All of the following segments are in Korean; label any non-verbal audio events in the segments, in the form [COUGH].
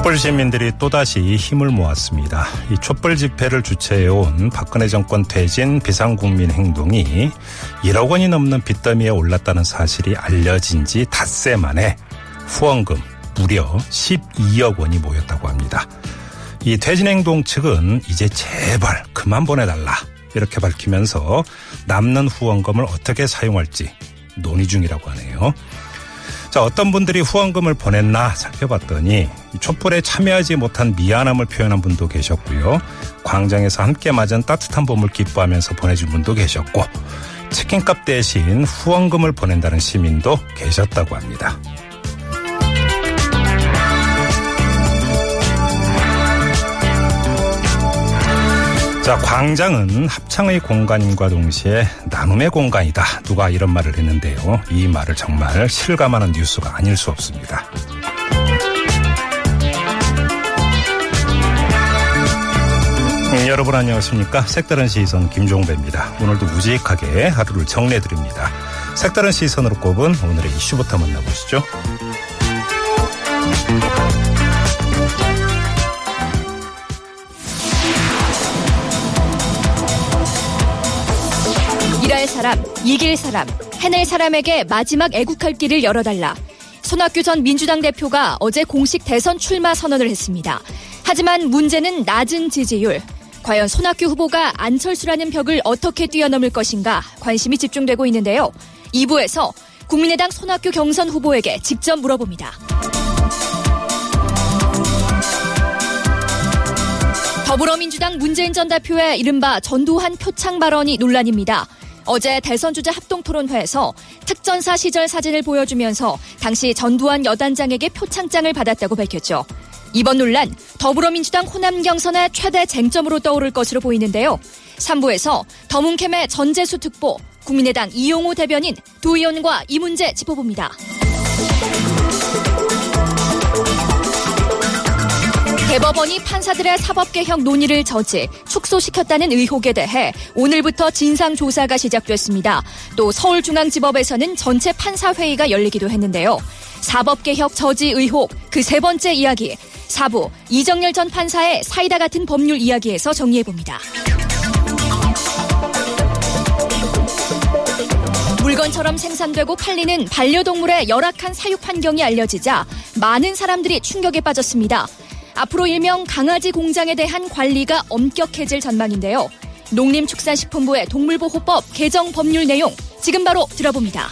촛불 시민들이 또다시 힘을 모았습니다. 이 촛불 집회를 주최해온 박근혜 정권 퇴진 비상국민 행동이 1억 원이 넘는 빚더미에 올랐다는 사실이 알려진 지 닷새 만에 후원금 무려 12억 원이 모였다고 합니다. 이 퇴진행동 측은 이제 제발 그만 보내달라 이렇게 밝히면서 남는 후원금을 어떻게 사용할지 논의 중이라고 하네요. 자, 어떤 분들이 후원금을 보냈나 살펴봤더니 촛불에 참여하지 못한 미안함을 표현한 분도 계셨고요. 광장에서 함께 맞은 따뜻한 봄을 기뻐하면서 보내준 분도 계셨고 치킨값 대신 후원금을 보낸다는 시민도 계셨다고 합니다. 자, 광장은 합창의 공간과 동시에 나눔의 공간이다. 누가 이런 말을 했는데요. 이 말을 정말 실감하는 뉴스가 아닐 수 없습니다. 음, 여러분 안녕하십니까? 색다른 시선 김종배입니다. 오늘도 무직하게 하루를 정리해드립니다. 색다른 시선으로 꼽은 오늘의 이슈부터 만나보시죠. 사람, 이길 사람, 해낼 사람에게 마지막 애국할 길을 열어달라. 손학규 전 민주당 대표가 어제 공식 대선 출마 선언을 했습니다. 하지만 문제는 낮은 지지율. 과연 손학규 후보가 안철수라는 벽을 어떻게 뛰어넘을 것인가 관심이 집중되고 있는데요. 2부에서 국민의당 손학규 경선 후보에게 직접 물어봅니다. 더불어민주당 문재인 전 대표의 이른바 전두환 표창 발언이 논란입니다. 어제 대선 주자 합동 토론회에서 특전사 시절 사진을 보여주면서 당시 전두환 여단장에게 표창장을 받았다고 밝혔죠. 이번 논란 더불어민주당 호남 경선의 최대 쟁점으로 떠오를 것으로 보이는데요. 3부에서 더문캠의 전재수 특보, 국민의당 이용호 대변인 두 의원과 이 문제 짚어봅니다. 대법원이 판사들의 사법개혁 논의를 저지 축소시켰다는 의혹에 대해 오늘부터 진상조사가 시작됐습니다. 또 서울중앙지법에서는 전체 판사회의가 열리기도 했는데요. 사법개혁 저지 의혹 그 세 번째 이야기 4부 이정열 전 판사의 사이다 같은 법률 이야기에서 정리해봅니다. 물건처럼 생산되고 팔리는 반려동물의 열악한 사육 환경이 알려지자 많은 사람들이 충격에 빠졌습니다. 앞으로 일명 강아지 공장에 대한 관리가 엄격해질 전망인데요. 농림축산식품부의 동물보호법 개정 법률 내용 지금 바로 들어봅니다.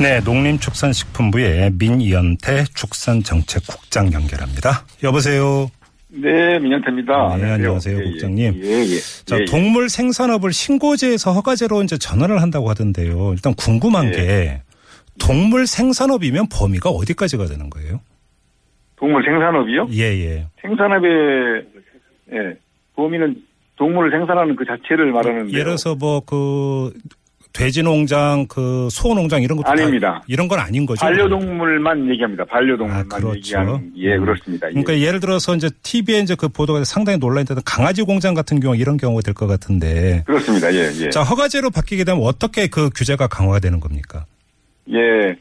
네, 농림축산식품부의 민이연태 축산정책국장 연결합니다. 여보세요. 네, 민현태입니다. 네, 안녕하세요, 예, 국장님. 예, 예. 자, 예, 예. 동물 생산업을 신고제에서 허가제로 이제 전환을 한다고 하던데요. 일단 궁금한 예. 게 동물 생산업이면 범위가 어디까지가 되는 거예요? 동물 생산업이요? 예, 예. 생산업의 예, 범위는 동물을 생산하는 그 자체를 말하는데 예를 들어서 뭐 그 돼지 농장, 그 소 농장 이런 것도 다 아닙니다. 이런 건 아닌 거죠. 반려동물만 얘기합니다. 반려동물만 아, 그렇죠. 얘기하는 예, 음. 그렇습니다. 예. 그러니까 예 를 들어서 이제 TV에 이제 그 보도가 상당히 논란이 되던 강아지 공장 같은 경우 이런 경우가 될 것 같은데. 그렇습니다. 예, 예. 자, 허가제로 바뀌게 되면 어떻게 그 규제가 강화가 되는 겁니까? 예.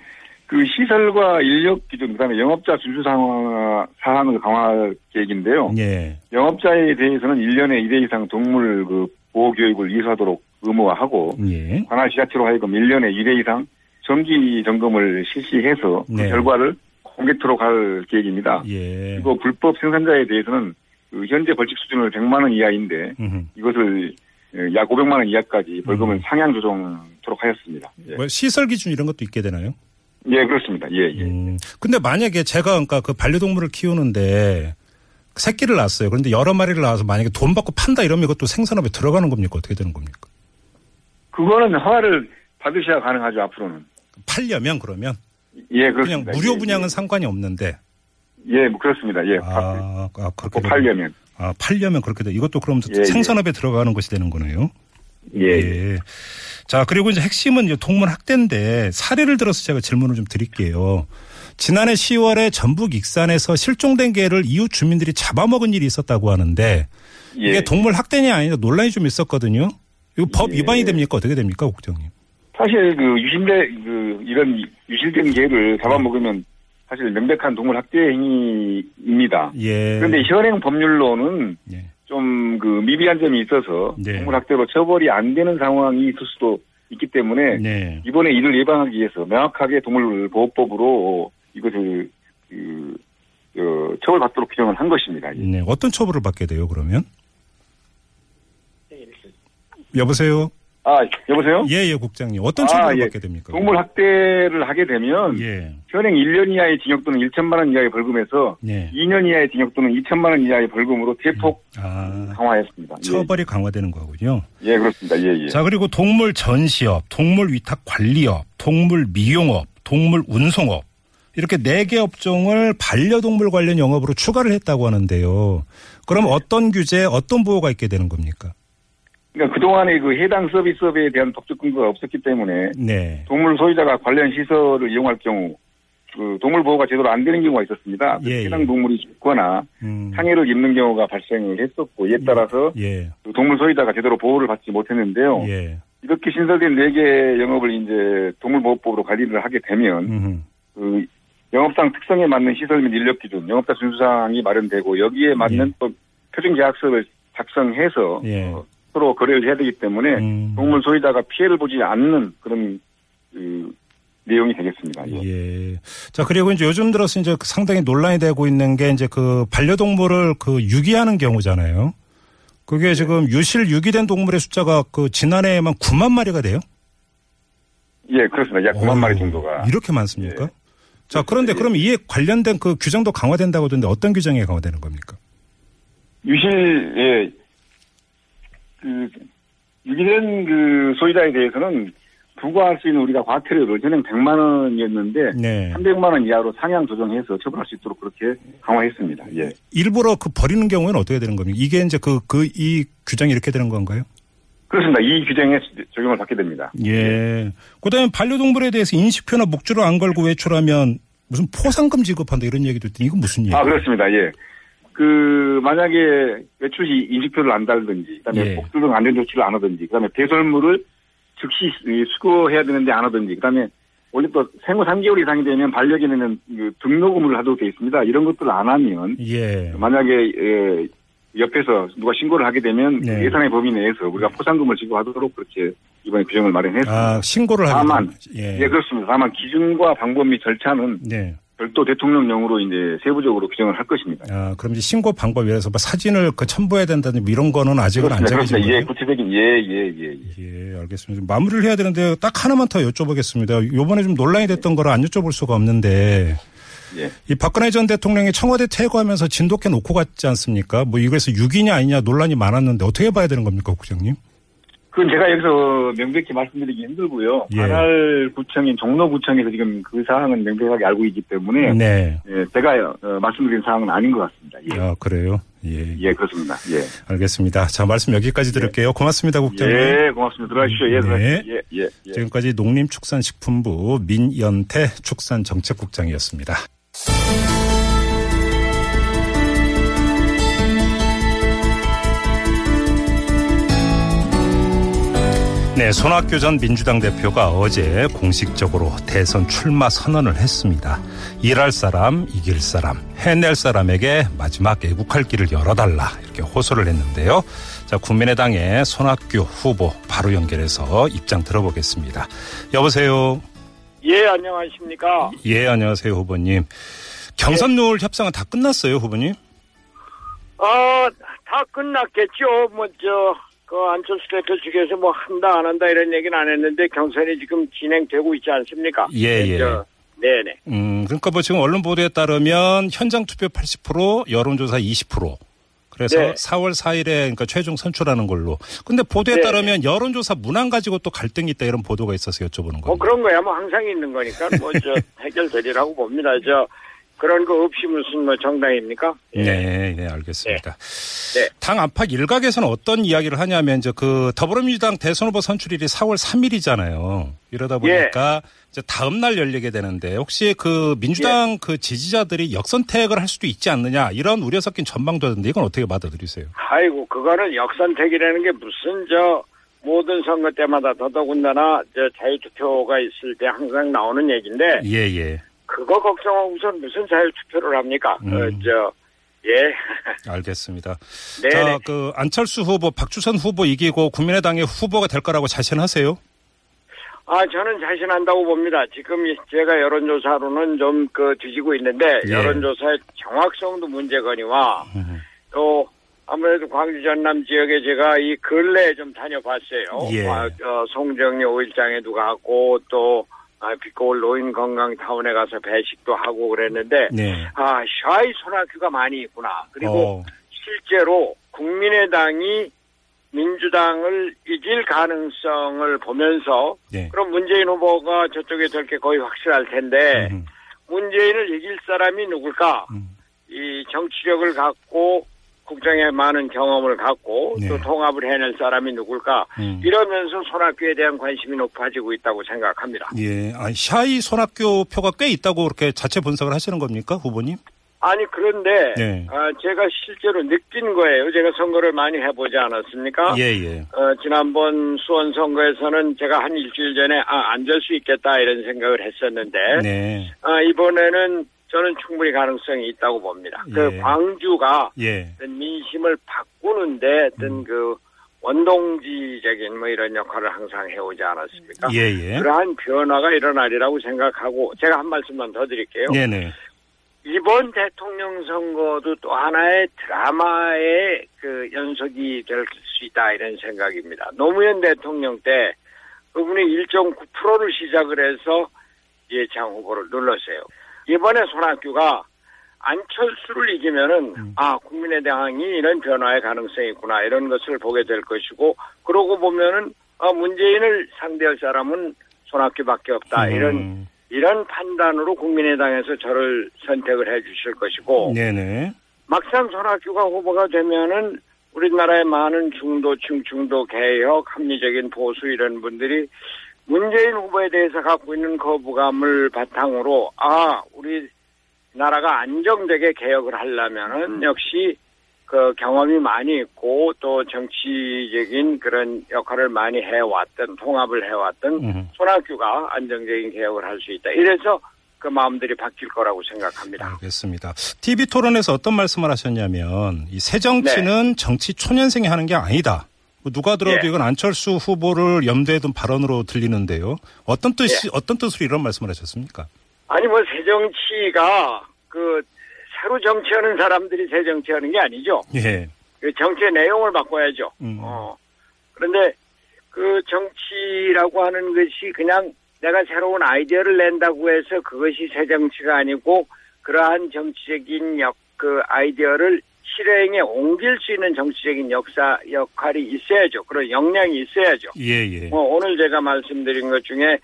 그 시설과 인력 기준 그다음에 영업자 준수 상황, 사항을 강화할 계획인데요. 예. 영업자에 대해서는 1년에 2회 이상 동물 그 보호 교육을 이수하도록 의무화하고 예. 관할 지자체로 하여금 1년에 1회 이상 정기 점검을 실시해서 네. 그 결과를 공개토록 할 계획입니다. 예. 그리고 불법 생산자에 대해서는 그 현재 벌칙 수준을 100만 원 이하인데 음흠. 이것을 예, 약 500만 원 이하까지 벌금을 음. 상향 조정토록 하였습니다. 예, 뭐 시설 기준 이런 것도 있게 되나요? 예, 그렇습니다. 예, 예. 음. 근데 만약에 제가 그러니까 그 반려동물을 키우는데 새끼를 낳았어요. 그런데 여러 마리를 낳아서 만약에 돈 받고 판다 이러면 이것도 생산업에 들어가는 겁니까? 어떻게 되는 겁니까? 그거는 허가를 받으셔야 가능하죠, 앞으로는. 팔려면 그러면 예, 그냥 그렇습니다. 무료 예, 분양은 상관이 없는데. 예, 예, 뭐 그렇습니다. 예, 아, 아 그렇게 팔려면. 아, 팔려면 그렇게 돼. 이것도 그럼 예, 예. 생산업에 들어가는 것이 되는 거네요. 예, 예. 예. 자, 그리고 이제 핵심은 이제 동물 학대인데 사례를 들어서 제가 질문을 좀 드릴게요. 지난해 10월에 전북 익산에서 실종된 개를 이웃 주민들이 잡아먹은 일이 있었다고 하는데 예. 이게 동물 학대냐 아니냐 논란이 좀 있었거든요. 이거 법 예. 위반이 됩니까? 어떻게 됩니까, 국장님? 사실 그 유실대 그 이런 유실된 개를 잡아먹으면 사실 명백한 동물 학대 행위입니다. 예. 그런데 현행 법률로는 예. 좀그 미비한 점이 있어서 네. 동물 학대로 처벌이 안 되는 상황이 있을 수도 있기 때문에 네. 이번에 이를 예방하기 위해서 명확하게 동물보호법으로 이것을 그 어, 처벌받도록 규정을 한 것입니다. 예. 네. 어떤 처벌을 받게 돼요, 그러면? 여보세요? 아 여보세요? 예, 예, 국장님. 어떤 아, 처벌을 예. 받게 됩니까? 동물 학대를 하게 되면 예. 현행 1년 이하의 징역 또는 1천만 원 이하의 벌금에서 네. 2년 이하의 징역 또는 2천만 원 이하의 벌금으로 대폭 아, 강화했습니다. 예. 처벌이 강화되는 거군요. 예, 그렇습니다. 예, 예. 자, 그리고 동물 전시업, 동물 위탁 관리업, 동물 미용업, 동물 운송업. 이렇게 네 개 업종을 반려동물 관련 영업으로 추가를 했다고 하는데요. 그럼 어떤 규제, 어떤 보호가 있게 되는 겁니까? 그러니까 그동안에 그 해당 서비스업에 대한 법적 근거가 없었기 때문에 네. 동물 소유자가 관련 시설을 이용할 경우 그 동물 보호가 제대로 안 되는 경우가 있었습니다. 예, 예. 해당 동물이 죽거나 음, 상해를 입는 경우가 발생을 했었고 이에 따라서 예. 그 동물 소유자가 제대로 보호를 받지 못했는데요. 예. 이렇게 신설된 네개 영업을 이제 동물보호법으로 관리를 하게 되면 음흠. 그 영업상 특성에 맞는 시설 및 인력 기준, 영업자 준수사항이 마련되고 여기에 맞는 예. 또 표준 계약서를 작성해서 예. 어, 서로 거래를 해야 되기 때문에 음. 동물 소유자가 피해를 보지 않는 그런 그 내용이 되겠습니다. 예. 예. 자, 그리고 이제 요즘 들어서 이제 상당히 논란이 되고 있는 게 이제 그 반려동물을 그 유기하는 경우잖아요. 그게 지금 유실 유기된 동물의 숫자가 그 지난해에만 9만 마리가 돼요? 예, 그렇습니다. 약 9만 오, 마리 정도가. 이렇게 많습니까? 예. 자, 그런데 예. 그럼 이에 관련된 그 규정도 강화된다고 하던데 어떤 규정이 강화되는 겁니까? 유실, 예, 그, 유기된 그 소유자에 대해서는 부과할 수 있는 우리가 과태료를 전행 100만 원이었는데 네. 300만 원 이하로 상향 조정해서 처벌할 수 있도록 그렇게 강화했습니다. 예. 일부러 그 버리는 경우에는 어떻게 되는 겁니까? 이게 이제 그, 그, 이 규정이 이렇게 되는 건가요? 그렇습니다. 이 규정에 적용을 받게 됩니다. 예. 그 다음에 반려동물에 대해서 인식표나 목줄을 안 걸고 외출하면 무슨 포상금 지급한다 이런 얘기도 있더니 이건 무슨 얘기예요? 아, 그렇습니다. 예. 그, 만약에 외출 시 인식표를 안 달든지, 그 다음에 예. 복주 등 안전 조치를 안 하든지, 그 다음에 배설물을 즉시 수거해야 되는데 안 하든지, 그 다음에 원래 또 생후 3개월 이상이 되면 반려견에는 그 등록 의무를 하도록 되어 있습니다. 이런 것들을 안 하면, 예. 만약에, 예, 옆에서 누가 신고를 하게 되면 그 네. 예산의 범위 내에서 우리가 포상금을 지급하도록 그렇게 이번에 규정을 마련했습니다. 아, 신고를 하게 다만. 예. 예, 그렇습니다. 다만 기준과 방법 및 절차는 네. 별도 대통령령으로 이제 세부적으로 규정을 할 것입니다. 아, 그럼 이제 신고 방법에 대해서 뭐 사진을 그 첨부해야 된다는 이런 거는 아직은 안 정해진 그렇습니다. 예? 구체적인 예, 예, 예. 예. 예, 알겠습니다. 좀 마무리를 해야 되는데 딱 하나만 더 여쭤보겠습니다. 요번에 좀 논란이 됐던 거를 안 여쭤볼 수가 없는데 예. 이 박근혜 전 대통령이 청와대 퇴거하면서 진돗개 놓고 갔지 않습니까? 뭐 이거에서 6이냐 아니냐 논란이 많았는데 어떻게 봐야 되는 겁니까, 국장님? 그건 제가 여기서 명백히 말씀드리기 힘들고요. 예. 관할 구청인 종로구청에서 지금 그 사항은 명백하게 알고 있기 때문에 네. 예, 제가 어, 말씀드린 사항은 아닌 것 같습니다. 예, 아, 그래요? 예. 예 그렇습니다. 예. 알겠습니다. 자, 말씀 여기까지 들을게요. 고맙습니다, 국장님. 예, 고맙습니다. 들어가십시오. 예, 네. 예, 예, 예. 지금까지 농림축산식품부 민연태 축산정책국장이었습니다. 네, 손학규 전 민주당 대표가 어제 공식적으로 대선 출마 선언을 했습니다. 일할 사람, 이길 사람, 해낼 사람에게 마지막 애국할 길을 열어달라 이렇게 호소를 했는데요. 자, 국민의당의 손학규 후보 바로 연결해서 입장 들어보겠습니다. 여보세요. 예, 안녕하십니까. 예, 안녕하세요, 후보님. 경선 룰 협상은 다 끝났어요, 후보님? 어, 다 끝났겠죠. 뭐, 저, 그 안철수 대표 측에서 뭐 한다, 안 한다 이런 얘기는 안 했는데 경선이 지금 진행되고 있지 않습니까? 예, 네, 예. 저, 네네. 음, 그러니까 뭐 지금 언론 보도에 따르면 현장 투표 80%, 여론조사 20%, 그래서 네. 4월 4일에 그러니까 최종 선출하는 걸로. 근데 보도에 네. 따르면 여론조사 문항 가지고 또 갈등이 있다 이런 보도가 있어서 여쭤보는 거예요. 뭐 그런 거야 뭐 항상 있는 거니까 뭐 저 [LAUGHS] 해결되리라고 봅니다. 저 그런 거 없이 무슨 뭐 정당입니까? 예. 네, 네, 알겠습니다. 네. 당 안팎 일각에서는 어떤 이야기를 하냐면 이제 그 더불어민주당 대선 후보 선출일이 4월 3일이잖아요. 이러다 보니까 예. 이제 다음 날 열리게 되는데 혹시 그 민주당 예. 그 지지자들이 역선택을 할 수도 있지 않느냐 이런 우려 섞인 전망도 하던데 이건 어떻게 받아들이세요? 아이고 그거는 역선택이라는 게 무슨 저 모든 선거 때마다 더더군다나 저 자유투표가 있을 때 항상 나오는 얘기인데 예, 예. 그거 걱정하고선 무슨 자유투표를 합니까? 음. 어, 저 예. [LAUGHS] 알겠습니다. 네네. 자, 그 안철수 후보, 박주선 후보 이기고 국민의당의 후보가 될 거라고 자신하세요? 아, 저는 자신한다고 봅니다. 지금 이- 제가 여론조사로는 좀 그 뒤지고 있는데 예. 여론조사의 정확성도 문제거니와 음. 또 아무래도 광주 전남 지역에 제가 이 근래에 좀 다녀봤어요. 예. 아, 어, 송정리 오일장에도 가고 또 아, 빛거울 노인 건강 타운에 가서 배식도 하고 그랬는데 네. 아 샤이 손학규가 많이 있구나. 그리고 어, 실제로 국민의당이 민주당을 이길 가능성을 보면서 네. 그럼 문재인 후보가 저쪽에 될 게 거의 확실할 텐데 음, 문재인을 이길 사람이 누굴까? 음. 이 정치력을 갖고 국정에 많은 경험을 갖고 네. 또 통합을 해낼 사람이 누굴까? 음. 이러면서 손학규에 대한 관심이 높아지고 있다고 생각합니다. 예. 아, 샤이 손학규 표가 꽤 있다고 그렇게 자체 분석을 하시는 겁니까, 후보님? 아니 그런데 네. 아, 제가 실제로 느낀 거예요. 제가 선거를 많이 해보지 않았습니까? 예, 예. 어, 지난번 수원 선거에서는 제가 한 일주일 전에 아, 안될 수 있겠다 이런 생각을 했었는데 네. 아, 이번에는 저는 충분히 가능성이 있다고 봅니다. 그 예. 광주가 예. 민심을 바꾸는데 어떤 음. 그 원동지적인 뭐 이런 역할을 항상 해오지 않았습니까? 예, 예. 그러한 변화가 일어나리라고 생각하고 제가 한 말씀만 더 드릴게요. 네네. 이번 대통령 선거도 또 하나의 드라마의 그 연속이 될 수 있다 이런 생각입니다. 노무현 대통령 때 그분이 1.9%를 시작을 해서 예창 후보를 눌렀어요. 이번에 손학규가 안철수를 이기면은 음. 아 국민의당이 이런 변화의 가능성이 있구나 이런 것을 보게 될 것이고 그러고 보면은 아 문재인을 상대할 사람은 손학규밖에 없다 이런 음, 이런 판단으로 국민의당에서 저를 선택을 해 주실 것이고 네네. 막상 손학규가 후보가 되면은 우리나라의 많은 중도층, 중도 개혁, 합리적인 보수 이런 분들이 문재인 후보에 대해서 갖고 있는 거부감을 바탕으로 아 우리 나라가 안정되게 개혁을 하려면은 역시 그 경험이 많이 있고 또 정치적인 그런 역할을 많이 해왔던 통합을 해왔던 음. 손학규가 안정적인 개혁을 할 수 있다. 이래서 그 마음들이 바뀔 거라고 생각합니다. 알겠습니다. TV 토론에서 어떤 말씀을 하셨냐면 이 새 정치는 정치 초년생이 하는 게 아니다. 뭐 누가 들어도 예. 이건 안철수 후보를 염두에 둔 발언으로 들리는데요. 어떤 뜻이 어떤 뜻으로 이런 말씀을 하셨습니까? 아니 뭐 새정치가 그 새로 정치하는 사람들이 새 정치하는 게 아니죠. 예. 그 정치의 내용을 바꿔야죠. 음. 어. 그런데 그 정치라고 하는 것이 그냥 내가 새로운 아이디어를 낸다고 해서 그것이 새 정치가 아니고 그러한 정치적인 역, 그 아이디어를 실행에 옮길 수 있는 정치적인 역사 역할이 있어야죠. 그런 역량이 있어야죠. 예, 예. 뭐 오늘 제가 말씀드린 것 중에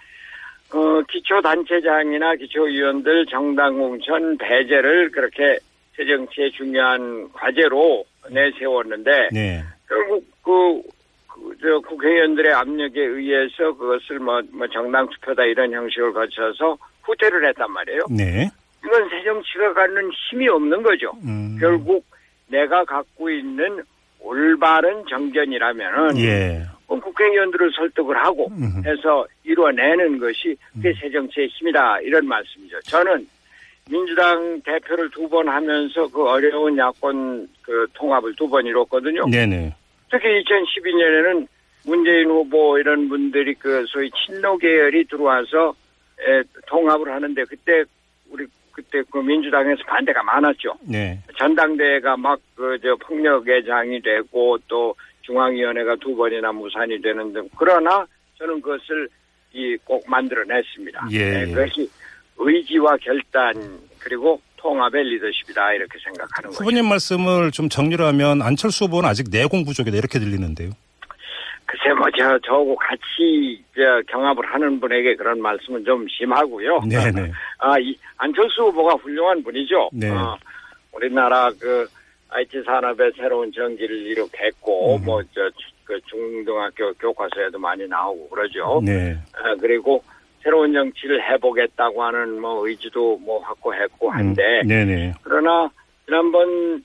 어, 기초단체장이나 기초위원들 정당 공천 배제를 그렇게 새정치의 중요한 과제로 내세웠는데 네. 결국 그, 그, 저, 국회의원들의 압력에 의해서 그것을 뭐, 뭐 정당 투표다 이런 형식을 거쳐서 후퇴를 했단 말이에요. 네. 이건 새정치가 갖는 힘이 없는 거죠. 음. 결국 내가 갖고 있는 올바른 정견이라면은 예. 그럼 국회의원들을 설득을 하고 음. 해서 이뤄내는 것이 그게 새정치의 힘이다 이런 말씀이죠. 저는 민주당 대표를 두 번 하면서 그 어려운 야권 그 통합을 두 번 이뤘거든요. 네네. 특히 2012년에는 문재인 후보 이런 분들이 그 소위 친노 계열이 들어와서 에, 통합을 하는데 그때 우리 그때 그 민주당에서 반대가 많았죠. 네. 전당대회가 막 그 저 폭력의 장이 되고 또 중앙위원회가 두 번이나 무산이 되는 등 그러나 저는 그것을 이 꼭 만들어냈습니다. 예, 네, 예. 그것이 의지와 결단 그리고 통합의 리더십이다 이렇게 생각하는 거죠. 후보님 말씀을 좀 정리를 하면 안철수 후보는 아직 내공 부족이다 이렇게 들리는데요. 글쎄 뭐 저 저하고 같이 저 경합을 하는 분에게 그런 말씀은 좀 심하고요. 네네. [LAUGHS] 아, 이 안철수 후보가 훌륭한 분이죠. 네. 어, 우리나라 그 IT 산업의 새로운 전기를 이룩했고 음. 뭐저 그 중등학교 교과서에도 많이 나오고 그러죠. 네. 어, 그리고 새로운 정치를 해보겠다고 하는 뭐 의지도 뭐 확고했고 한데 음, 네네. 그러나 지난번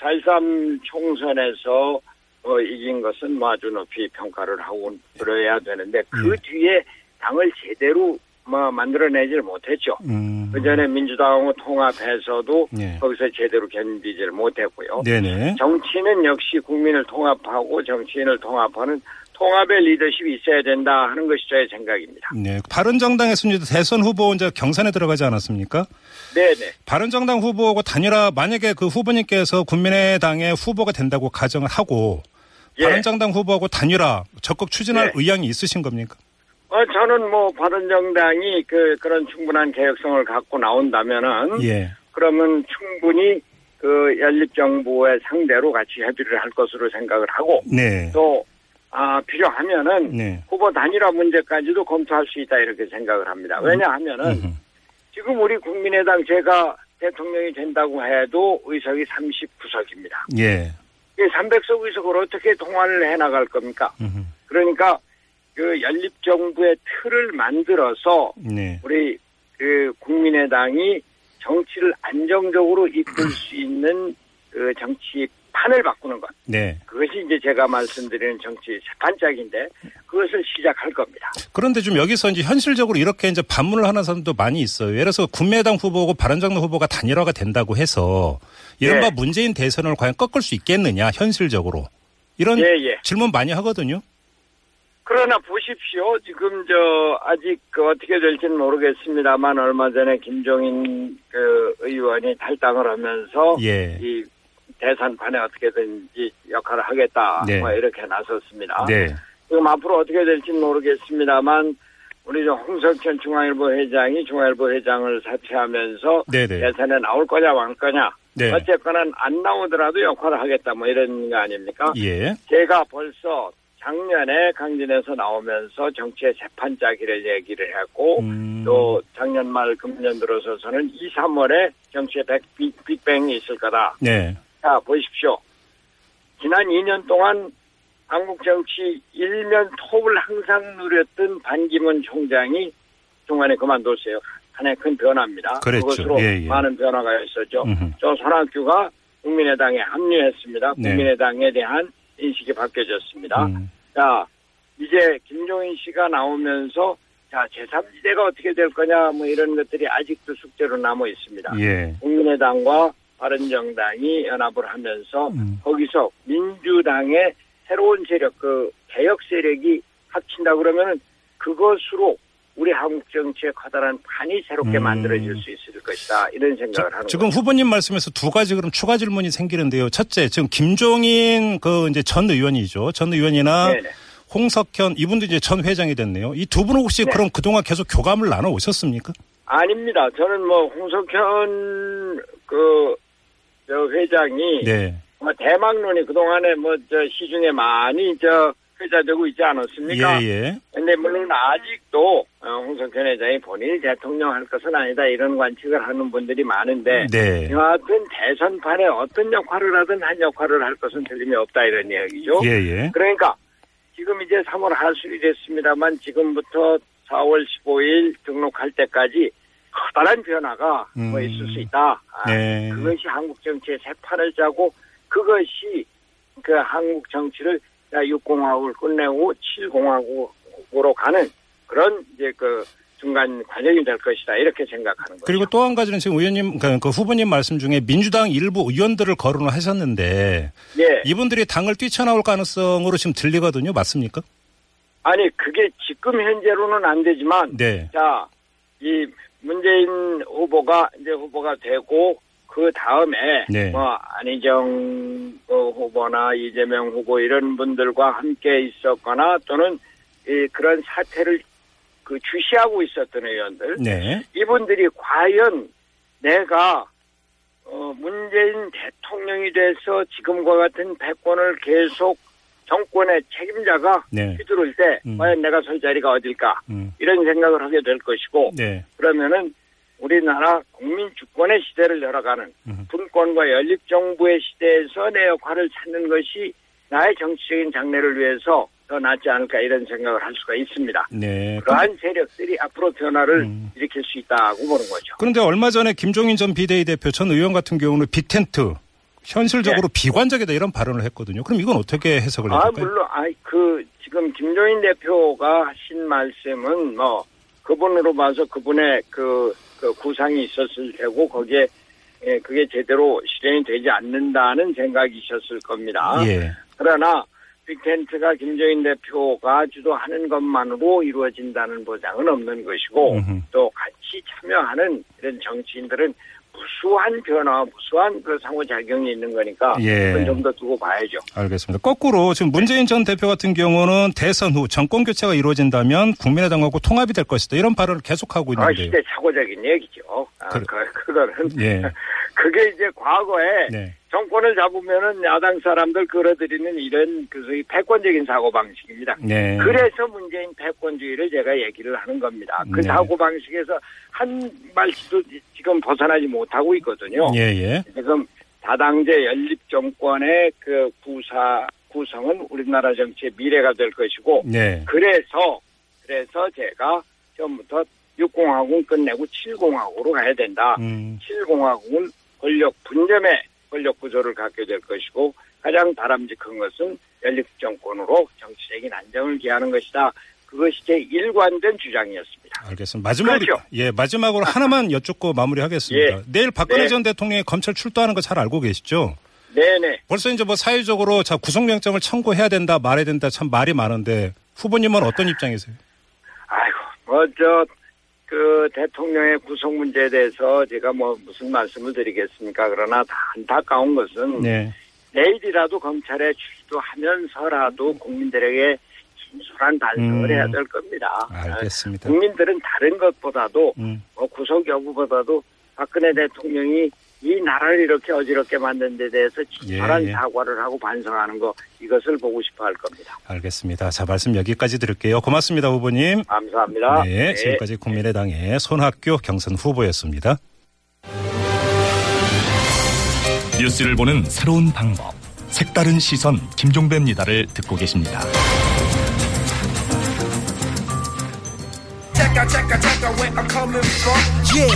4.13 총선에서 어, 이긴 것은 뭐 아주 높이 평가를 하고 그래야 되는데 그 예. 뒤에 당을 제대로 뭐 만들어내질 못했죠. 음. 그 전에 민주당하고 통합해서도 네. 거기서 제대로 견디질 못했고요. 네네. 정치는 역시 국민을 통합하고 정치인을 통합하는 통합의 리더십이 있어야 된다 하는 것이 저의 생각입니다. 네. 바른정당에서 이제 대선 후보 이제 경선에 들어가지 않았습니까? 네네. 바른정당 후보하고 단일화 만약에 그 후보님께서 국민의당의 후보가 된다고 가정을 하고 예. 바른정당 후보하고 단일화 적극 추진할 예. 의향이 있으신 겁니까? 어, 저는 뭐 바른정당이 그 그런 충분한 개혁성을 갖고 나온다면은 예. 그러면 충분히 그 연립 정부의 상대로 같이 협의를 할 것으로 생각을 하고 네. 또 아, 필요하면은 네. 후보 단일화 문제까지도 검토할 수 있다 이렇게 생각을 합니다. 왜냐하면은 음흠. 지금 우리 국민의당 제가 대통령이 된다고 해도 의석이 39석입니다. 예. 이 300석 의석을 어떻게 통화를 해 나갈 겁니까? 음흠. 그러니까 그 연립 정부의 틀을 만들어서 네. 우리 그 국민의당이 정치를 안정적으로 이끌 수 있는 그 정치 판을 바꾸는 것. 네. 그것이 이제 제가 말씀드리는 정치 재판짝인데 그것을 시작할 겁니다. 그런데 좀 여기서 이제 현실적으로 이렇게 이제 반문을 하는 사람도 많이 있어요. 예를 들어서 국민의당 후보고 바른정당 후보가 단일화가 된다고 해서 이른바 네. 문재인 대선을 과연 꺾을 수 있겠느냐 현실적으로 이런 예, 예. 질문 많이 하거든요. 그러나 보십시오. 지금 저 아직 그 어떻게 될지는 모르겠습니다만 얼마 전에 김종인 그 의원이 탈당을 하면서 예. 이 대선판에 어떻게든지 역할을 하겠다 네. 뭐 이렇게 나섰습니다. 네. 지금 앞으로 어떻게 될지는 모르겠습니다만 우리 저 홍석천 중앙일보 회장이 중앙일보 회장을 사퇴하면서 네네. 대선에 나올 거냐 말 거냐 네. 어쨌거나 안 나오더라도 역할을 하겠다 뭐 이런 거 아닙니까? 예. 제가 벌써 작년에 강진에서 나오면서 정치의 재판짜기를 얘기를 했고 음. 또 작년 말 금년 들어서서는 2, 3월에 정치의 백, 빅, 빅뱅이 있을 거다. 네. 자 보십시오. 지난 2년 동안 한국 정치 일면 톱을 항상 누렸던 반기문 총장이 중간에 그만뒀어요. 하나의 큰 변화입니다. 그랬죠. 그것으로 예, 예. 많은 변화가 있었죠. 음흠. 저 손학규가 국민의당에 합류했습니다. 네. 국민의당에 대한 인식이 바뀌어졌습니다. 음. 자, 이제 김종인 씨가 나오면서 자, 제3지대가 어떻게 될 거냐 뭐 이런 것들이 아직도 숙제로 남아 있습니다. 예. 국민의당과 바른정당이 연합을 하면서 음. 거기서 민주당의 새로운 세력, 그 개혁 세력이 합친다 그러면은 그것으로 우리 한국 정치의 커다란 판이 새롭게 음. 만들어질 수 있을 것이다. 이런 생각을 하는 지금 거죠. 후보님 말씀에서 두 가지 그럼 추가 질문이 생기는데요. 첫째, 지금 김종인 그 이제 전 의원이죠. 전 의원이나 네네. 홍석현 이분도 이제 전 회장이 됐네요. 이 두 분은 혹시 네. 그럼 그동안 계속 교감을 나눠 오셨습니까? 아닙니다. 저는 뭐 홍석현 그 저 회장이 네. 뭐 대망론이 그동안에 뭐 저 시중에 많이 저 회자되고 있지 않았습니까? 예, 예. 근데 물론 아직도 어, 홍석현 회장이 본인이 대통령 할 것은 아니다 이런 관측을 하는 분들이 많은데 네. 여하튼 대선판에 어떤 역할을 하든 한 역할을 할 것은 틀림이 없다 이런 이야기죠. 예, 예. 그러니까 지금 이제 3월 하순이 됐습니다만 지금부터 4월 15일 등록할 때까지 커다란 변화가 뭐 음. 있을 수 있다. 아, 네. 그것이 한국 정치의 새판을 짜고 그것이 그 한국 정치를 6공화국을 끝내고 7공화국으로 가는 그런 이제 그 중간 과정이 될 것이다 이렇게 생각하는 거죠. 그리고 또 한 가지는 지금 의원님, 그, 그 후보님 말씀 중에 민주당 일부 의원들을 거론을 하셨는데 예. 이분들이 당을 뛰쳐나올 가능성으로 지금 들리거든요. 맞습니까? 아니 그게 지금 현재로는 안 되지만 네. 자, 이 문재인 후보가 이제 후보가 되고 그 다음에 네. 뭐 안희정 어, 후보나 이재명 후보 이런 분들과 함께 있었거나 또는 이 그런 사태를 그 주시하고 있었던 의원들 네. 이분들이 과연 내가 어, 문재인 대통령이 돼서 지금과 같은 패권을 계속 정권의 책임자가 네. 휘두를 때 음. 과연 내가 설 자리가 어딜까 음. 이런 생각을 하게 될 것이고 네. 그러면은 우리나라 국민 주권의 시대를 열어가는 음. 분권과 연립 정부의 시대에서 내 역할을 찾는 것이 나의 정치적인 장래를 위해서 더 낫지 않을까 이런 생각을 할 수가 있습니다. 네. 그러한 세력들이 앞으로 변화를 음. 일으킬 수 있다고 보는 거죠. 그런데 얼마 전에 김종인 전 비대위 대표 전 의원 같은 경우는 빅텐트 현실적으로 비관적이다 이런 발언을 했거든요. 그럼 이건 어떻게 해석을 해야 아, 될까요? 물론, 아, 그, 지금 김종인 대표가 하신 말씀은 뭐, 그분으로 봐서 그분의 그, 그 구상이 있었을 테고, 거기에, 예, 그게 제대로 실현이 되지 않는다는 생각이셨을 겁니다. 예. 그러나, 빅텐트가 김종인 대표가 주도하는 것만으로 이루어진다는 보장은 없는 것이고, 음흠. 또 같이 참여하는 이런 정치인들은 무수한 변화, 무수한 그 상호작용이 있는 거니까, 예. 그건 좀더 두고 봐야죠. 알겠습니다. 거꾸로 지금 문재인 전 대표 같은 경우는 대선 후 정권 교체가 이루어진다면 국민의당하고 통합이 될 것이다 이런 발언을 계속하고 아, 있는데요. 시대착오적인 얘기죠. 아, 그래. 그, 그거는. 예. [LAUGHS] 그게 이제 과거에 네. 정권을 잡으면은 야당 사람들 끌어들이는 이런 그 소위 패권적인 사고 방식입니다. 네. 그래서 문재인 패권주의를 제가 얘기를 하는 겁니다. 그 네. 사고 방식에서 한 발치도 지금 벗어나지 못하고 있거든요. 예, 예. 지금 다당제 연립 정권의 그 구사, 구성은 우리나라 정치의 미래가 될 것이고 네. 그래서 그래서 제가 처음부터 6공화국은 끝내고 7공화국으로 가야 된다. 음. 7공화국은 권력 분점의 권력 구조를 갖게 될 것이고 가장 바람직한 것은 연립 정권으로 정치적인 안정을 기하는 것이다. 그것이 제 일관된 주장이었습니다. 알겠습니다. 마지막으로 그렇죠. 예, 마지막으로 [LAUGHS] 하나만 여쭙고 마무리하겠습니다. 예. 내일 박근혜 네. 전 대통령이 검찰 출두하는 거 잘 알고 계시죠? 네네. 벌써 이제 뭐 사회적으로 자 구속영장을 청구해야 된다, 말해야 된다 참 말이 많은데 후보님은 어떤 입장이세요? 아이고, 뭐, 저, 그, 대통령의 구속 문제에 대해서 제가 뭐, 무슨 말씀을 드리겠습니까? 그러나 다 안타까운 것은 네. 내일이라도 검찰에 출두하면서라도 국민들에게 진솔한 반성을 음. 해야 될 겁니다. 알겠습니다. 국민들은 다른 것보다도 음. 뭐 구속 여부보다도 박근혜 대통령이 이 나라를 이렇게 어지럽게 만든 데 대해서 진솔한 예, 예. 사과를 하고 반성하는 거 이것을 보고 싶어 할 겁니다. 알겠습니다. 자, 말씀 여기까지 드릴게요. 고맙습니다, 후보님. 감사합니다. 네, 지금까지 국민의당의 손학규 경선 후보였습니다. 뉴스를 보는 새로운 방법. 색다른 시선 김종배입니다를 듣고 계십니다. Yeah,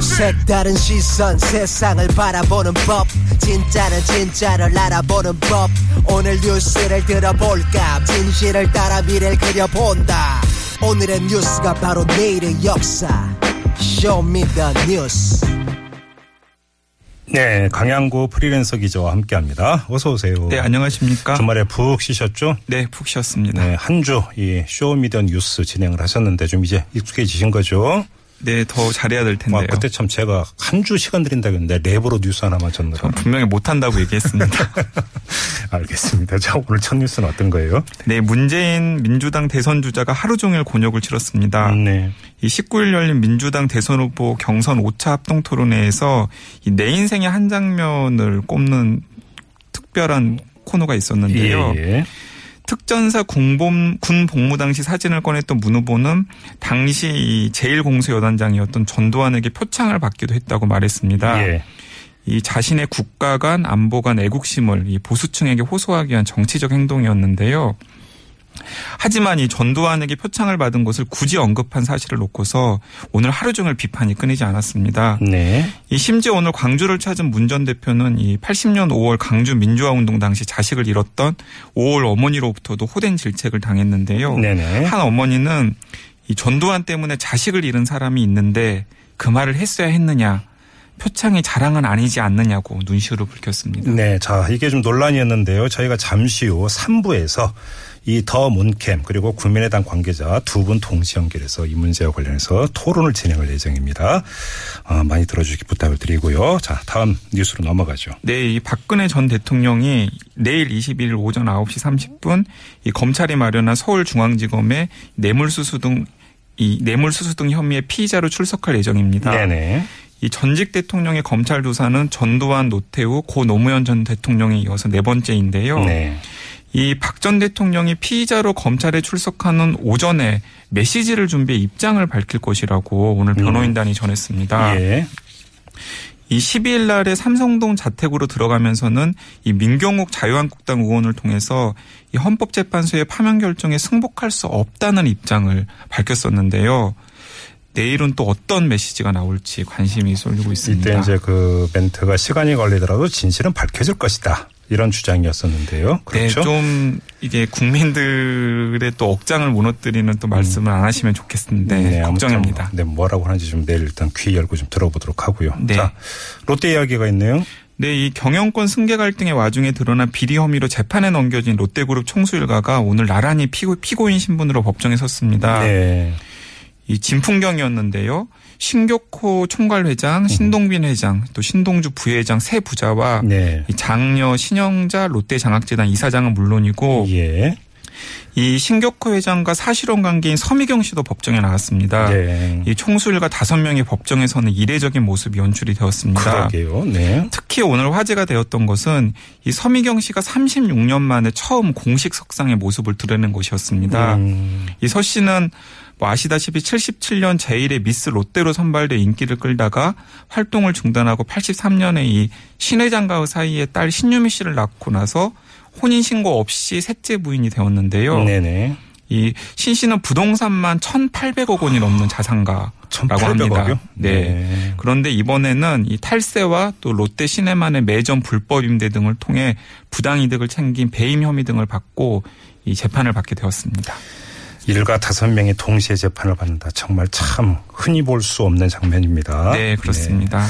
색다른 시선 세상을 바라보는 법. 진짜는 진짜를 알아보는 법. 오늘 뉴스를 들어볼까? 진실을 따라 미래를 그려본다. 오늘의 뉴스가 바로 내일의 역사. Show Me the 뉴스 네, 강양구 프리랜서 기자와 함께합니다. 어서 오세요. 네, 안녕하십니까? 주말에 푹 쉬셨죠? 네, 푹 쉬었습니다. 네, 한 주 이 Show Me the 뉴스 진행을 하셨는데 좀 이제 익숙해지신 거죠? 네, 더 잘해야 될 텐데요. 와, 그때 참 제가 한 주 시간 드린다고 했는데 랩으로 뉴스 하나만 줬느라. 저 분명히 못한다고 얘기했습니다. [LAUGHS] 알겠습니다. 자, 오늘 첫 뉴스는 어떤 거예요? 네, 문재인 민주당 대선 주자가 하루 종일 곤욕을 치렀습니다. 네. 이 19일 열린 민주당 대선 후보 경선 5차 합동 토론회에서 이내 인생의 한 장면을 꼽는 특별한 코너가 있었는데요. 예, 예. 특전사 군복, 군 복무 당시 사진을 꺼냈던 문 후보는 당시 이 제1공수여단장이었던 전두환에게 표창을 받기도 했다고 말했습니다. 예. 이 자신의 국가 간 안보 간 애국심을 이 보수층에게 호소하기 위한 정치적 행동이었는데요. 하지만 이 전두환에게 표창을 받은 것을 굳이 언급한 사실을 놓고서 오늘 하루 종일 비판이 끊이지 않았습니다. 네. 이 심지어 오늘 광주를 찾은 문 전 대표는 이 80년 5월 광주 민주화 운동 당시 자식을 잃었던 5월 어머니로부터도 호된 질책을 당했는데요. 네네. 한 어머니는 이 전두환 때문에 자식을 잃은 사람이 있는데 그 말을 했어야 했느냐. 표창이 자랑은 아니지 않느냐고 눈시울을 붉혔습니다. 네. 자, 이게 좀 논란이었는데요. 저희가 잠시 후 3부에서 이 더 문캠 그리고 국민의당 관계자 두 분 동시 연결해서 이 문제와 관련해서 토론을 진행할 예정입니다. 어, 많이 들어주시기 부탁을 드리고요. 자, 다음 뉴스로 넘어가죠. 네, 이 박근혜 전 대통령이 내일 21일 오전 9시 30분 이 검찰이 마련한 서울중앙지검에 뇌물수수 등이 뇌물수수 등 혐의의 피의자로 출석할 예정입니다. 네네. 이 전직 대통령의 검찰 조사는 전두환, 노태우, 고 노무현 전 대통령에 이어서 네 번째인데요. 네. 이박 전 대통령이 피의자로 검찰에 출석하는 오전에 메시지를 준비해 입장을 밝힐 것이라고 오늘 변호인단이 전했습니다. 음. 예. 이 12일 날에 삼성동 자택으로 들어가면서는 이 민경욱 자유한국당 의원을 통해서 이 헌법재판소의 파면 결정에 승복할 수 없다는 입장을 밝혔었는데요. 내일은 또 어떤 메시지가 나올지 관심이 쏠리고 있습니다. 이때 이제 그 멘트가 시간이 걸리더라도 진실은 밝혀질 것이다. 이런 주장이었었는데요. 그렇죠? 네, 좀 이게 국민들의 또 억장을 무너뜨리는 또 말씀을 안 하시면 좋겠는데 네, 걱정입니다. 네, 뭐라고 하는지 좀 내일 일단 귀 열고 좀 들어보도록 하고요. 네. 자, 롯데 이야기가 있네요. 네, 이 경영권 승계 갈등의 와중에 드러난 비리 혐의로 재판에 넘겨진 롯데그룹 총수 일가가 오늘 나란히 피고, 피고인 신분으로 법정에 섰습니다. 네. 이 진풍경이었는데요. 신교코 총괄회장, 신동빈 회장, 또 신동주 부회장 세 부자와 네. 이 장녀 신영자 롯데 장학재단 이사장은 물론이고 예. 이 신교코 회장과 사실혼 관계인 서미경 씨도 법정에 나왔습니다. 네. 이 총수일가 다섯 명의 법정에서는 이례적인 모습이 연출이 되었습니다. 그러게요. 네. 특히 오늘 화제가 되었던 것은 이 서미경 씨가 36년 만에 처음 공식 석상의 모습을 드러낸 것이었습니다. 음, 이서 씨는 뭐 아시다시피 77년 제1의 미스 롯데로 선발돼 인기를 끌다가 활동을 중단하고 83년에 이 신회장과 사이에 딸 신유미 씨를 낳고 나서 혼인 신고 없이 셋째 부인이 되었는데요. 네네. 이 신 씨는 부동산만 1,800억 원이 넘는 자산가라고 1,800억 합니다. 네. 네. 그런데 이번에는 이 탈세와 또 롯데 시네만의 매점 불법 임대 등을 통해 부당 이득을 챙긴 배임 혐의 등을 받고 이 재판을 받게 되었습니다. 일가 다섯 명이 동시에 재판을 받는다. 정말 참 흔히 볼 수 없는 장면입니다. 네, 그렇습니다. 네.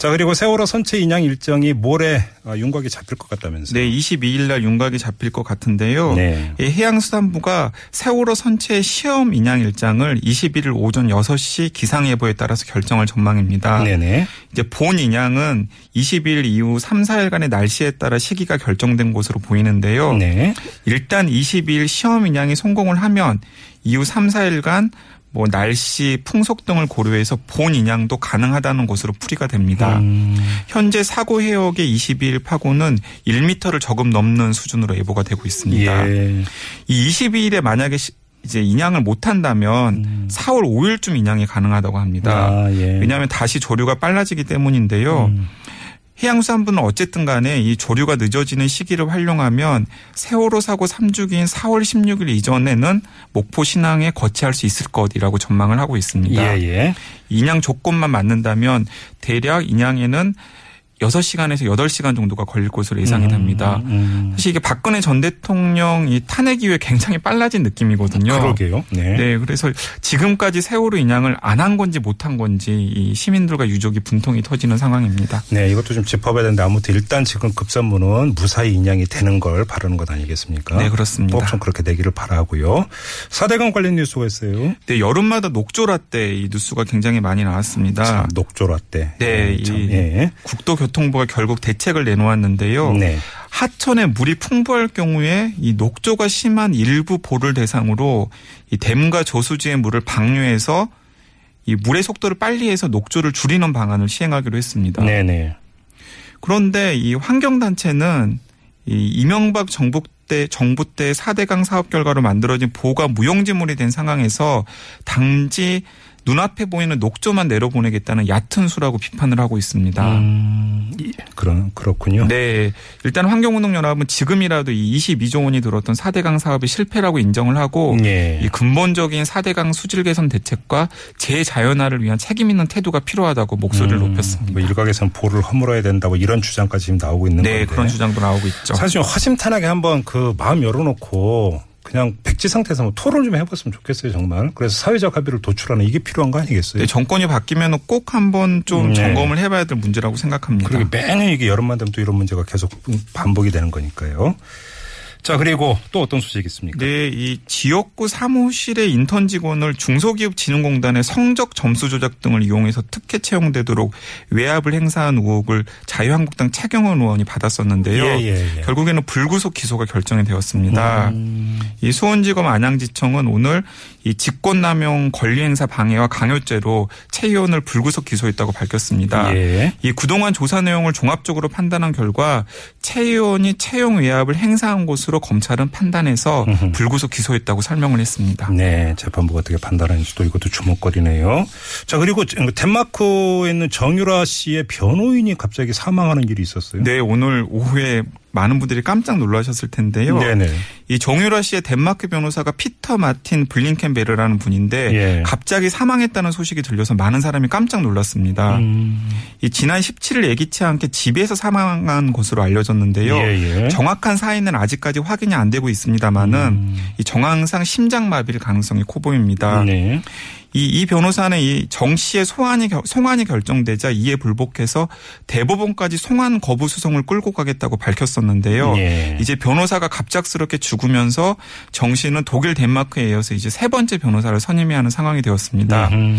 자, 그리고 세월호 선체 인양 일정이 모레 아, 윤곽이 잡힐 것 같다면서요. 네, 22일 날 윤곽이 잡힐 것 같은데요. 네. 이 해양수산부가 세월호 선체 시험 인양 일정을 21일 오전 6시 기상예보에 따라서 결정할 전망입니다. 네네. 이제 본 인양은 20일 이후 3, 4일간의 날씨에 따라 시기가 결정된 것으로 보이는데요. 네. 일단 22일 시험 인양이 성공을 하면 이후 3, 4일간 뭐 날씨, 풍속 등을 고려해서 본 인양도 가능하다는 것으로 풀이가 됩니다. 음, 현재 사고 해역의 22일 파고는 1m를 조금 넘는 수준으로 예보가 되고 있습니다. 예. 이 22일에 만약에 시- 이제 인양을 못 한다면 4월 5일쯤 인양이 가능하다고 합니다. 음. 아, 예. 왜냐하면 다시 조류가 빨라지기 때문인데요. 음. 해양수산부는 어쨌든 간에 이 조류가 늦어지는 시기를 활용하면 세월호 사고 3주기인 4월 16일 이전에는 목포 신항에 거치할 수 있을 것이라고 전망을 하고 있습니다. 예, 예. 인양 조건만 맞는다면 대략 인양에는 6시간에서 8시간 정도가 걸릴 것으로 예상이 됩니다. 음, 사실 이게 박근혜 전 대통령이 탄핵 이후에 굉장히 빨라진 느낌이거든요. 그러게요. 네. 네, 그래서 지금까지 세월호 인양을 안 한 건지 못 한 건지 이 시민들과 유족이 분통이 터지는 상황입니다. 네, 이것도 좀 짚어봐야 되는데 아무튼 일단 지금 급선무는 무사히 인양이 되는 걸 바라는 것 아니겠습니까? 네, 그렇습니다. 꼭 좀 그렇게 되기를 바라고요. 사대강 관련 뉴스가 있어요. 네, 여름마다 녹조라떼 이 뉴스가 굉장히 많이 나왔습니다. 참 녹조라떼. 네, 참, 이 예. 국토교 통부가 결국 대책을 내놓았는데요. 네. 하천에 물이 풍부할 경우에 이 녹조가 심한 일부 보를 대상으로 이 댐과 저수지의 물을 방류해서 이 물의 속도를 빨리 해서 녹조를 줄이는 방안을 시행하기로 했습니다. 네네. 그런데 이 환경단체는 이 이명박 정부 때 정부 때 4대강 사업 결과로 만들어진 보가 무용지물이 된 상황에서 당지 눈앞에 보이는 녹조만 내려보내겠다는 얕은 수라고 비판을 하고 있습니다. 음, 이- 그런 그렇군요. 네. 일단 환경운동연합은 지금이라도 이 22조 원이 들었던 4대강 사업이 실패라고 인정을 하고 예. 이 근본적인 4대강 수질 개선 대책과 재자연화를 위한 책임 있는 태도가 필요하다고 목소리를 음, 높였습니다. 뭐 일각에서는 보를 허물어야 된다고 이런 주장까지 지금 나오고 있는 네, 건데. 그런 주장도 나오고 있죠. 사실 허심탄회하게 한번 그 마음 열어놓고 그냥 백지 상태에서 뭐 토론 좀 해봤으면 좋겠어요 정말. 그래서 사회적 합의를 도출하는 이게 필요한 거 아니겠어요? 네, 정권이 바뀌면 꼭 한번 좀 네. 점검을 해봐야 될 문제라고 생각합니다. 그리고 매년 이게 여름만 되면 또 이런 문제가 계속 반복이 되는 거니까요. 자, 그리고 또 어떤 소식이 있습니까? 네, 이 지역구 사무실의 인턴 직원을 중소기업진흥공단의 성적 점수 조작 등을 이용해서 특혜 채용되도록 외압을 행사한 의혹을 자유한국당 최경원 의원이 받았었는데요. 예, 예, 예. 결국에는 불구속 기소가 결정이 되었습니다. 음. 이 수원지검 안양지청은 오늘 이 직권남용 권리행사 방해와 강요죄로 최 의원을 불구속 기소했다고 밝혔습니다. 예. 이 그동안 조사 내용을 종합적으로 판단한 결과 최 의원이 채용 외압을 행사한 것으로 검찰은 판단해서. 불구속 기소했다고 설명을 했습니다. 네, 재판부가 어떻게 판단하는지 또 이것도 주목거리네요. 자, 그리고 덴마크에 있는 정유라 씨의 변호인이 갑자기 사망하는 일이 있었어요. 네, 오늘 오후에 많은 분들이 깜짝 놀라셨을 텐데요. 네네. 이 정유라 씨의 덴마크 변호사가 피터 마틴 블링켄베르라는 분인데 예. 갑자기 사망했다는 소식이 들려서 많은 사람이 깜짝 놀랐습니다. 음. 이 지난 17일 예기치 않게 집에서 사망한 것으로 알려졌는데요. 예, 예. 정확한 사인은 아직까지 확인이 안 되고 있습니다만은 음. 이 정황상 심장마비일 가능성이 커 보입니다. 네. 이, 이 변호사는 이 정 씨의 소환이, 결- 송환이 결정되자 이에 불복해서 대법원까지 송환 거부 소송을 끌고 가겠다고 밝혔었는데요. 예. 이제 변호사가 갑작스럽게 죽으면서 정 씨는 독일 덴마크에 이어서 이제 세 번째 변호사를 선임해야 하는 상황이 되었습니다. 음.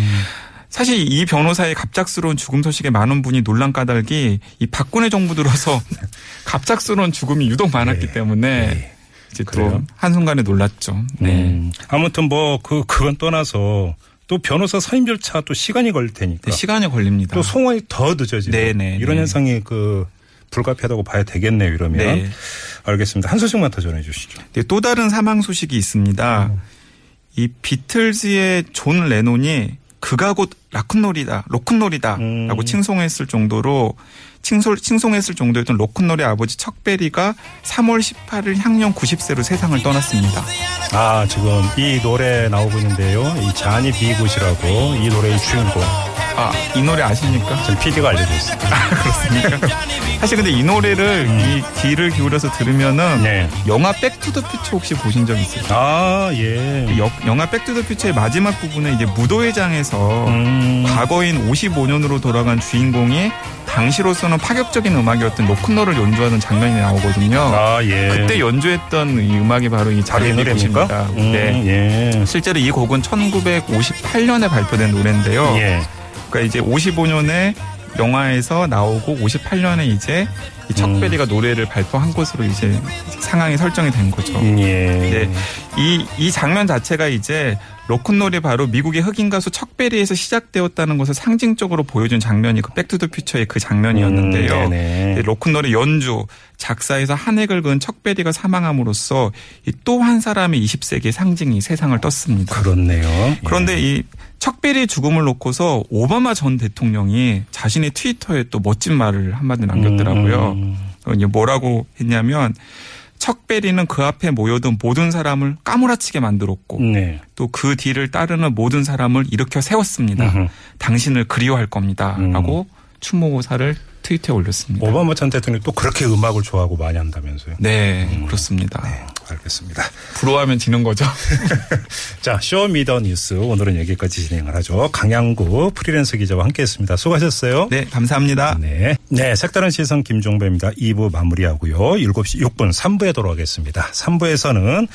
사실 이 변호사의 갑작스러운 죽음 소식에 많은 분이 논란 까닭이 이 박근혜 정부 들어서 [LAUGHS] 갑작스러운 죽음이 유독 많았기 네. 때문에 네. 이제 그래요? 또 한순간에 놀랐죠. 네. 음. 아무튼 뭐 그 그건 떠나서 또 변호사 선임 절차 또 시간이 걸릴 테니까 네, 시간이 걸립니다. 또 송환이 더 늦어지고 네네, 이런 네. 현상이 그 불가피하다고 봐야 되겠네요. 이러면 네. 알겠습니다. 한 소식만 더 전해 주시죠. 네, 또 다른 사망 소식이 있습니다. 이 비틀즈의 존 레논이 그가 곧 로큰롤이다, 로큰롤이다라고 음. 칭송했을 정도로 칭솔, 칭송했을 정도였던 로큰롤의 아버지 척베리가 3월 18일 향년 90세로 세상을 떠났습니다. 아 지금 이 노래 나오고 있는데요. 이 Johnny B. Goode이라고 이 노래의 주인공 아, 이 노래 아십니까? 지금 PD가 알려줘 있습니다. 사실 근데 이 노래를 이 귀를 기울여서 들으면은 네. 영화 Back to the Future 혹시 보신 적 있으세요? 아 예. 그 여- 영화 백투더퓨처의 마지막 부분에 이제 무도회장에서 음. 과거인 55년으로 돌아간 주인공이 당시로서는 파격적인 음악이었던 로큰롤을 연주하는 장면이 나오거든요. 아 예. 그때 연주했던 이 음악이 바로 이 자리의 노래입니까? 곡입니다. 음, 네. 예. 실제로 이 곡은 1958년에 발표된 노래인데요. 예. 그러니까 이제 55년에 영화에서 나오고 58년에 이제 이 음. 척베리가 노래를 발표한 것으로 이제 상황이 설정이 된 거죠. 예. 네. 이, 이 장면 자체가 이제 로큰롤이 바로 미국의 흑인 가수 척베리에서 시작되었다는 것을 상징적으로 보여준 장면이 그 백투더퓨처의 그 장면이었는데요. 음, 로큰롤의 연주, 작사에서 한 획을 그은 척베리가 사망함으로써 또 한 사람의 20세기의 상징이 세상을 떴습니다. 그렇네요. 예. 그런데 이 척베리의 죽음을 놓고서 오바마 전 대통령이 자신의 트위터에 또 멋진 말을 한마디 남겼더라고요. 음. 어, 뭐라고 했냐면 척베리는 그 앞에 모여든 모든 사람을 까무라치게 만들었고 네. 또그 뒤를 따르는 모든 사람을 일으켜 세웠습니다. 음흠. 당신을 그리워할 겁니다. 음. 라고 추모고사를 트위터에 올렸습니다. 오바마 전 대통령이 또 그렇게 음악을 좋아하고 많이 한다면서요. 네, 그렇습니다. 네, 알겠습니다. 부러워하면 지는 거죠. [LAUGHS] 자, Show Me the 뉴스 오늘은 여기까지 진행을 하죠. 강양구 프리랜서 기자와 함께했습니다. 수고하셨어요. 네, 감사합니다. 네. 네, 색다른 시선 김종배입니다. 2부 마무리하고요. 7시 6분 3부에 돌아가겠습니다. 3부에서는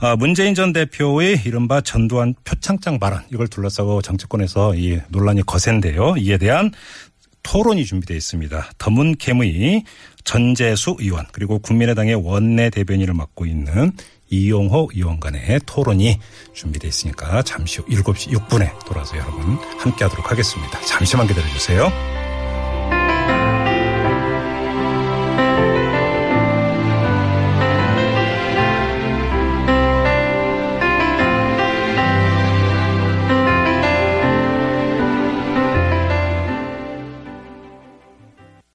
아, 문재인 전 대표의 이른바 전두환 표창장 발언 이걸 둘러싸고 정치권에서 이 논란이 거센데요. 이에 대한 토론이 준비되어 있습니다. 더문캠의 전재수 의원 그리고 국민의당의 원내 대변인을 맡고 있는 이용호 의원 간의 토론이 준비되어 있으니까 잠시 후 7시 6분에 돌아서 여러분 함께하도록 하겠습니다. 잠시만 기다려주세요.